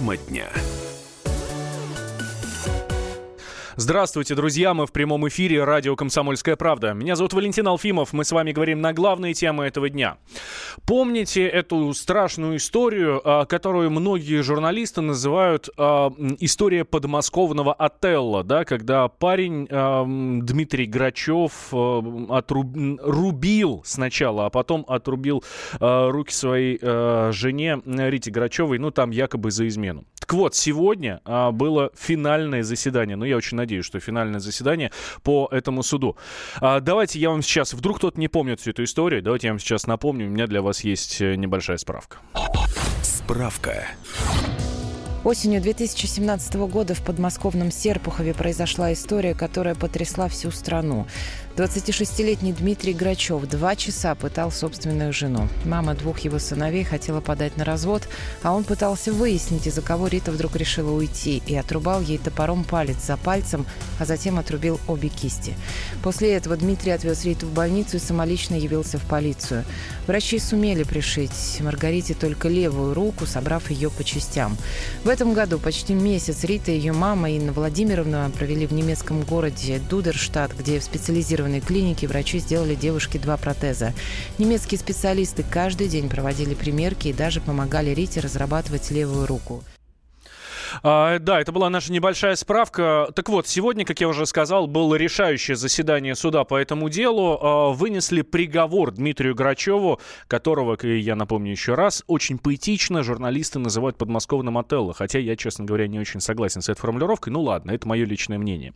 Тема дня. Здравствуйте, друзья! Мы в прямом эфире радио «Комсомольская правда». Меня зовут Валентин Алфимов. Мы с вами говорим на главные темы этого дня. Помните эту страшную историю, а, которую многие журналисты называют а, «история подмосковного Отелла», да, когда парень а, Дмитрий Грачев отруб... рубил сначала, а потом отрубил руки своей жене Рите Грачевой, ну, там якобы за измену. Так вот, сегодня было финальное заседание, ну, я очень надеюсь, надеюсь, что финальное заседание по этому суду. А, давайте я вам сейчас, вдруг кто-то не помнит всю эту историю, давайте я вам сейчас напомню, у меня для вас есть э, небольшая справка. Справка. Осенью 2017 года в подмосковном Серпухове произошла история, которая потрясла всю страну. 26-летний Дмитрий Грачев два часа пытал собственную жену. Мама двух его сыновей хотела подать на развод, а он пытался выяснить, из-за кого Рита вдруг решила уйти, и отрубал ей топором палец за пальцем, а затем отрубил обе кисти. После этого Дмитрий отвез Риту в больницу и самолично явился в полицию. Врачи сумели пришить Маргарите только левую руку, собрав ее по частям. В этом году почти месяц Рита и ее мама Инна Владимировна провели в немецком городе Дудерштадт, где в специализированной клинике врачи сделали девушке два протеза. Немецкие специалисты каждый день проводили примерки и даже помогали Рите разрабатывать левую руку. А, да, это была наша небольшая справка. Так вот, сегодня, как я уже сказал, было решающее заседание суда по этому делу. А, вынесли приговор Дмитрию Грачеву, которого, я напомню еще раз, очень поэтично журналисты называют подмосковным отелло. Хотя я, честно говоря, не очень согласен с этой формулировкой. Ну ладно, это мое личное мнение.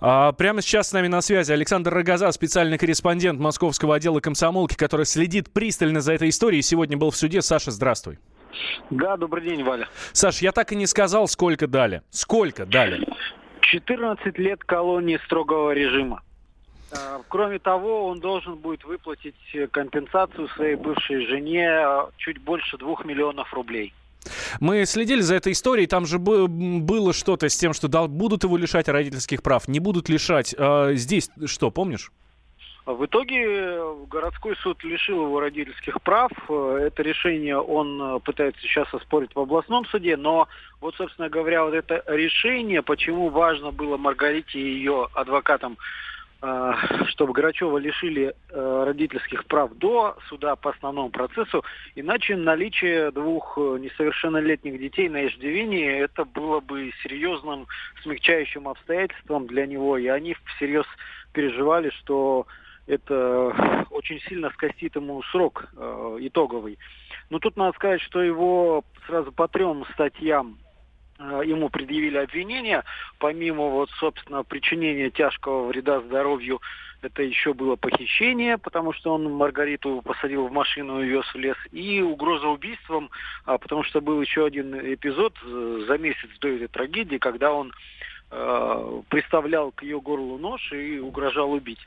А, прямо сейчас с нами на связи Александр Рогоза, специальный корреспондент московского отдела комсомолки, который следит пристально за этой историей. Сегодня был в суде. Саша, здравствуй. Да, добрый день, Валя. Саш, я так и не сказал, сколько дали. Сколько дали? 14 лет колонии строгого режима. А, кроме того, он должен будет выплатить компенсацию своей бывшей жене а, чуть больше двух миллионов рублей. Мы следили за этой историей, там же было что-то с тем, что будут его лишать родительских прав, не будут лишать. А здесь что, помнишь? В итоге э, городской суд лишил его родительских прав. Э, это решение он э, пытается сейчас оспорить в областном суде, но вот, собственно говоря, вот это решение, почему важно было Маргарите и ее адвокатам чтобы Грачева лишили родительских прав до суда по основному процессу, иначе наличие двух несовершеннолетних детей на иждивении это было бы серьезным смягчающим обстоятельством для него, и они всерьез переживали, что это очень сильно скостит ему срок э, итоговый. Но тут надо сказать, что его сразу по трем статьям Э, ему предъявили обвинения, помимо вот, собственно, причинения тяжкого вреда здоровью, это еще было похищение, потому что он Маргариту посадил в машину и вез в лес, и угроза убийством, а, потому что был еще один эпизод э, за месяц до этой трагедии, когда он э, приставлял к ее горлу нож и угрожал убить.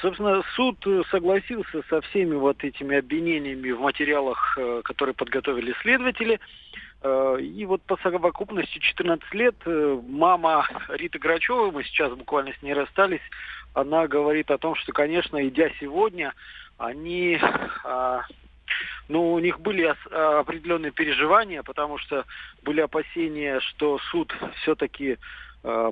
Собственно, суд согласился со всеми вот этими обвинениями в материалах, э, которые подготовили следователи. Э, и вот по совокупности 14 лет э, мама Риты Грачевой, мы сейчас буквально с ней расстались, она говорит о том, что, конечно, идя сегодня, они а, ну, у них были определенные переживания, потому что были опасения, что суд все-таки Э,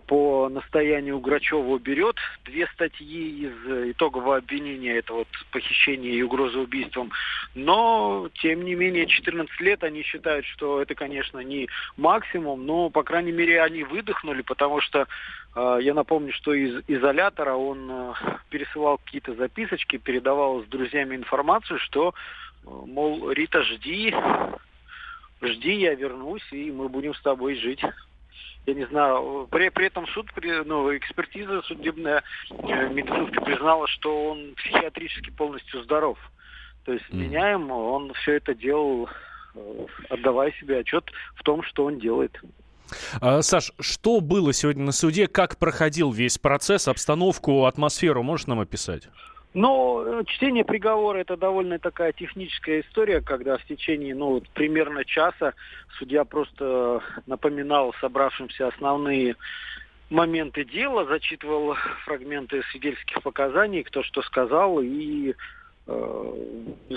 по настоянию Грачева уберет две статьи из итогового обвинения, это вот похищение и угроза убийством. Но, тем не менее, 14 лет они считают, что это, конечно, не максимум, но, по крайней мере, они выдохнули, потому что э, я напомню, что из изолятора он э, пересылал какие-то записочки, передавал с друзьями информацию, что, мол, Рита, жди, жди, я вернусь, и мы будем с тобой жить я не знаю, при, при этом суд, ну, экспертиза судебная э, медицинская признала, что он психиатрически полностью здоров. То есть mm. меняем, он все это делал, э, отдавая себе отчет в том, что он делает. А, Саш, что было сегодня на суде? Как проходил весь процесс, обстановку, атмосферу? Можешь нам описать? Но э, чтение приговора это довольно такая техническая история, когда в течение ну, вот, примерно часа судья просто напоминал собравшимся основные моменты дела, зачитывал фрагменты свидетельских показаний, кто что сказал, и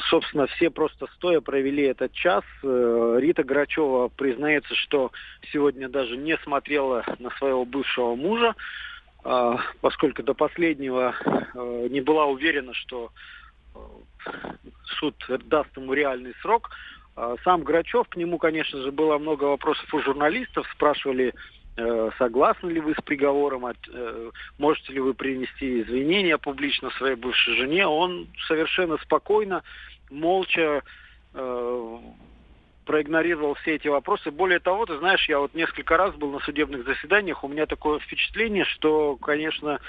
собственно, все просто стоя провели этот час. Рита Грачева признается, что сегодня даже не смотрела на своего бывшего мужа, поскольку до последнего не была уверена, что суд даст ему реальный срок. А, сам Грачев, к нему, конечно же, было много вопросов у журналистов. Спрашивали, э, согласны ли вы с приговором, э, можете ли вы принести извинения публично своей бывшей жене. Он совершенно спокойно, молча э, проигнорировал все эти вопросы. Более того, ты знаешь, я вот несколько раз был на судебных заседаниях, у меня такое впечатление, что, конечно,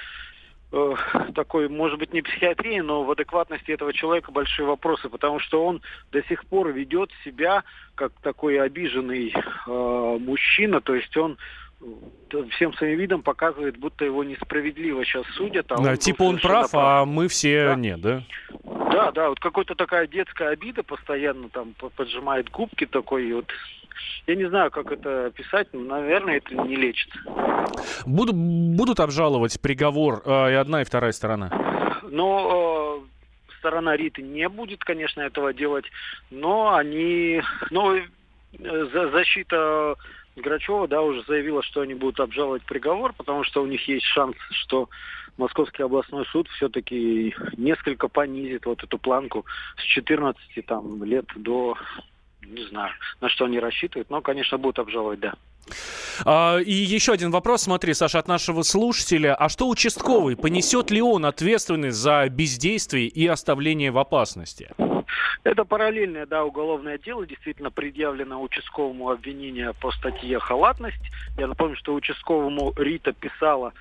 э, такой, может быть, не психиатрии, но в адекватности этого человека большие вопросы, потому что он до сих пор ведет себя как такой обиженный э, мужчина, то есть он э, всем своим видом показывает, будто его несправедливо сейчас судят. А да, он типа он прав, прав, а мы все да. нет, да? Да, да, вот какая-то такая детская обида постоянно там поджимает губки такой, вот я не знаю, как это писать, но, наверное, это не лечится. Буду, будут обжаловать приговор э, и одна, и вторая сторона? Но э, сторона Риты не будет, конечно, этого делать, но они... Но э, за, защита Грачева, да, уже заявила, что они будут обжаловать приговор, потому что у них есть шанс, что Московский областной суд все-таки несколько понизит вот эту планку с 14 там, лет до не знаю, на что они рассчитывают, но, конечно, будут обжаловать, да. А, и еще один вопрос, смотри, Саша, от нашего слушателя. А что участковый? Понесет ли он ответственность за бездействие и оставление в опасности? Это параллельное, да, уголовное дело, действительно предъявлено участковому обвинение по статье «Халатность». Я напомню, что участковому Рита писала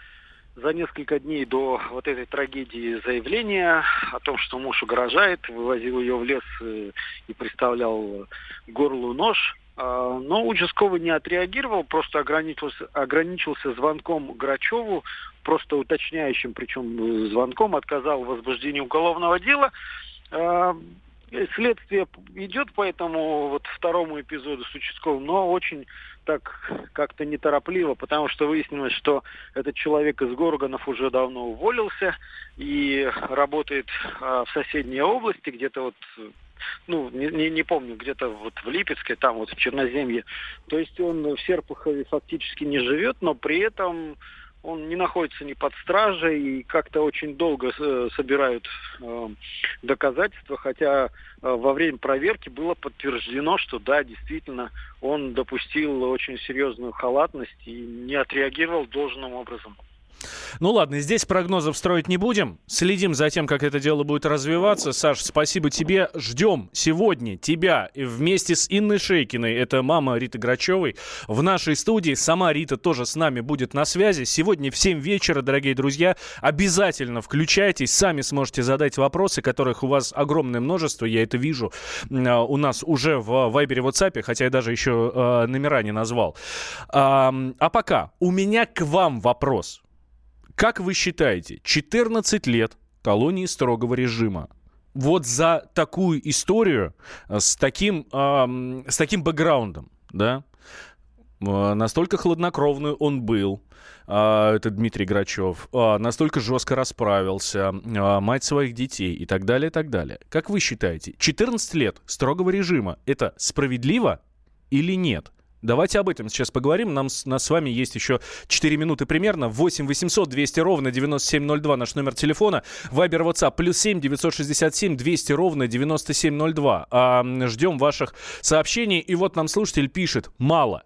за несколько дней до вот этой трагедии заявление о том, что муж угрожает, вывозил ее в лес э, и приставлял горлу нож. А, но участковый не отреагировал, просто ограничился, ограничился звонком Грачеву, просто уточняющим, причем звонком, отказал в возбуждении уголовного дела. Следствие идет по этому вот второму эпизоду с участковым, но очень так как-то неторопливо, потому что выяснилось, что этот человек из Горганов уже давно уволился и работает а, в соседней области, где-то вот ну, не, не, не помню, где-то вот в Липецке, там вот в Черноземье. То есть он в Серпухове фактически не живет, но при этом он не находится ни под стражей и как-то очень долго э, собирают э, доказательства, хотя э, во время проверки было подтверждено, что да, действительно, он допустил очень серьезную халатность и не отреагировал должным образом. Ну ладно, здесь прогнозов строить не будем. Следим за тем, как это дело будет развиваться. Саш, спасибо тебе. Ждем сегодня тебя вместе с Инной Шейкиной, это мама Риты Грачевой, в нашей студии. Сама Рита тоже с нами будет на связи. Сегодня в 7 вечера, дорогие друзья, обязательно включайтесь. Сами сможете задать вопросы, которых у вас огромное множество. Я это вижу а, у нас уже в Вайбере, WhatsApp, хотя я даже еще э, номера не назвал. А, а пока у меня к вам вопрос. Как вы считаете, 14 лет колонии строгого режима вот за такую историю э, с таким, э, с таким бэкграундом, да, э, настолько хладнокровный он был, э, это Дмитрий Грачев, э, настолько жестко расправился, э, мать своих детей и так далее, и так далее. Как вы считаете, 14 лет строгого режима это справедливо или нет? Давайте об этом сейчас поговорим. Нам, нас с вами есть еще 4 минуты примерно. 8 800 200 ровно 9702 наш номер телефона. Вайбер, WhatsApp, плюс 7 967 200 ровно 9702. А, ждем ваших сообщений. И вот нам слушатель пишет. Мало.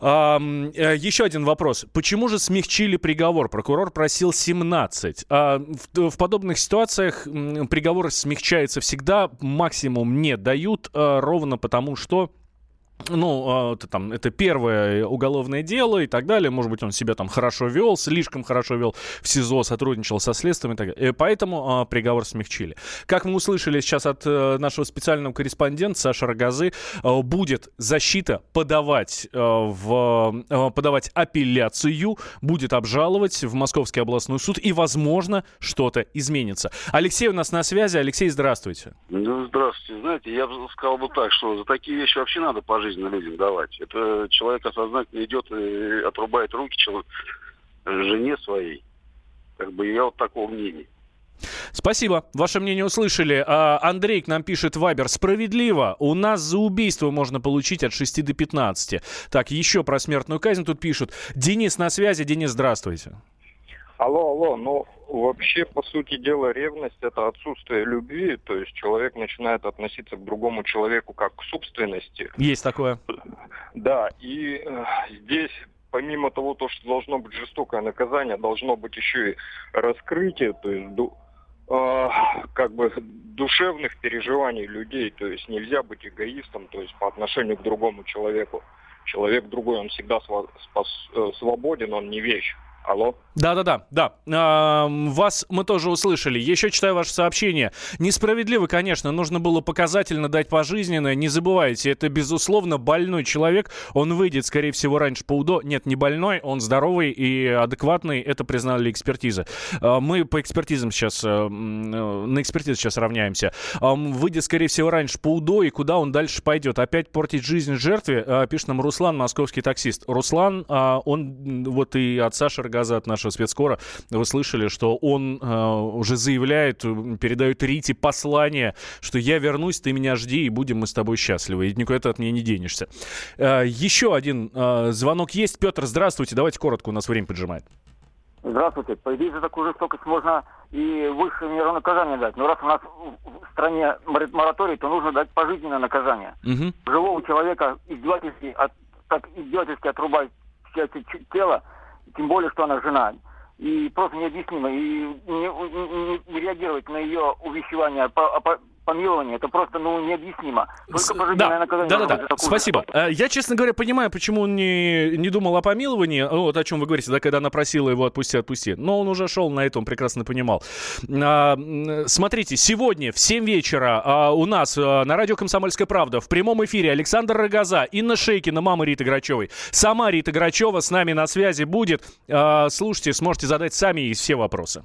А, еще один вопрос. Почему же смягчили приговор? Прокурор просил 17. А, в, в подобных ситуациях приговор смягчается всегда, максимум не дают, а, ровно потому что ну, а, это, там, это первое уголовное дело и так далее. Может быть, он себя там хорошо вел, слишком хорошо вел в СИЗО, сотрудничал со следствием и так далее. И поэтому а, приговор смягчили. Как мы услышали сейчас от а, нашего специального корреспондента Саши Рогозы, а, будет защита подавать, а, в, а, подавать апелляцию, будет обжаловать в Московский областной суд, и, возможно, что-то изменится. Алексей у нас на связи. Алексей, здравствуйте. Ну, здравствуйте. Знаете, я бы сказал бы так, что за такие вещи вообще надо пожаловать жизнь людям давать. Это человек осознательно идет и отрубает руки человек, жене своей. Как бы я вот такого мнения. Спасибо. Ваше мнение услышали. А, Андрей к нам пишет Вайбер. Справедливо. У нас за убийство можно получить от 6 до 15. Так, еще про смертную казнь тут пишут. Денис на связи. Денис, здравствуйте. Алло, алло, ну вообще, по сути дела, ревность это отсутствие любви, то есть человек начинает относиться к другому человеку как к собственности. Есть такое. Да, и э, здесь помимо того, то, что должно быть жестокое наказание, должно быть еще и раскрытие, то есть э, как бы душевных переживаний людей, то есть нельзя быть эгоистом, то есть по отношению к другому человеку. Человек другой, он всегда э, свободен, он не вещь. Алло? Да-да-да, да. Вас мы тоже услышали. Еще читаю ваше сообщение. Несправедливо, конечно, нужно было показательно дать пожизненное. Не забывайте, это, безусловно, больной человек. Он выйдет, скорее всего, раньше по УДО. Нет, не больной, он здоровый и адекватный. Это признали экспертизы. А, мы по экспертизам сейчас, а, на экспертизу сейчас равняемся. Выйдет, скорее всего, раньше по УДО, и куда он дальше пойдет? Опять портить жизнь жертве? А, пишет нам Руслан, московский таксист. Руслан, а, он вот и от Саши Рогоза, от нашего спецкора, вы слышали, что он э, уже заявляет, передает Рите послание, что я вернусь, ты меня жди, и будем мы с тобой счастливы. И никуда ты от меня не денешься. Э, еще один э, звонок есть. Петр, здравствуйте. Давайте коротко, у нас время поджимает. Здравствуйте. По идее, за такую жестокость можно и высшее меру наказания дать. Но раз у нас в стране мораторий, то нужно дать пожизненное наказание. Угу. Живого человека издевательски, от, так издевательски отрубать части тела, тем более, что она жена. И просто необъяснимо. И не, не, не реагировать на ее увещевание по, по, помилование, это просто, ну, необъяснимо. Только пожизненное да, наказание. Да, да, да. Спасибо. Э, я, честно говоря, понимаю, почему он не, не думал о помиловании. Вот о чем вы говорите, да, когда она просила его отпусти, отпусти. Но он уже шел на это, он прекрасно понимал. А, смотрите, сегодня в 7 вечера а, у нас а, на радио «Комсомольская правда» в прямом эфире Александр Рогоза, Инна Шейкина, мама Риты Грачевой. Сама Рита Грачева с нами на связи будет. Слушайте, сможете задать сами все вопросы.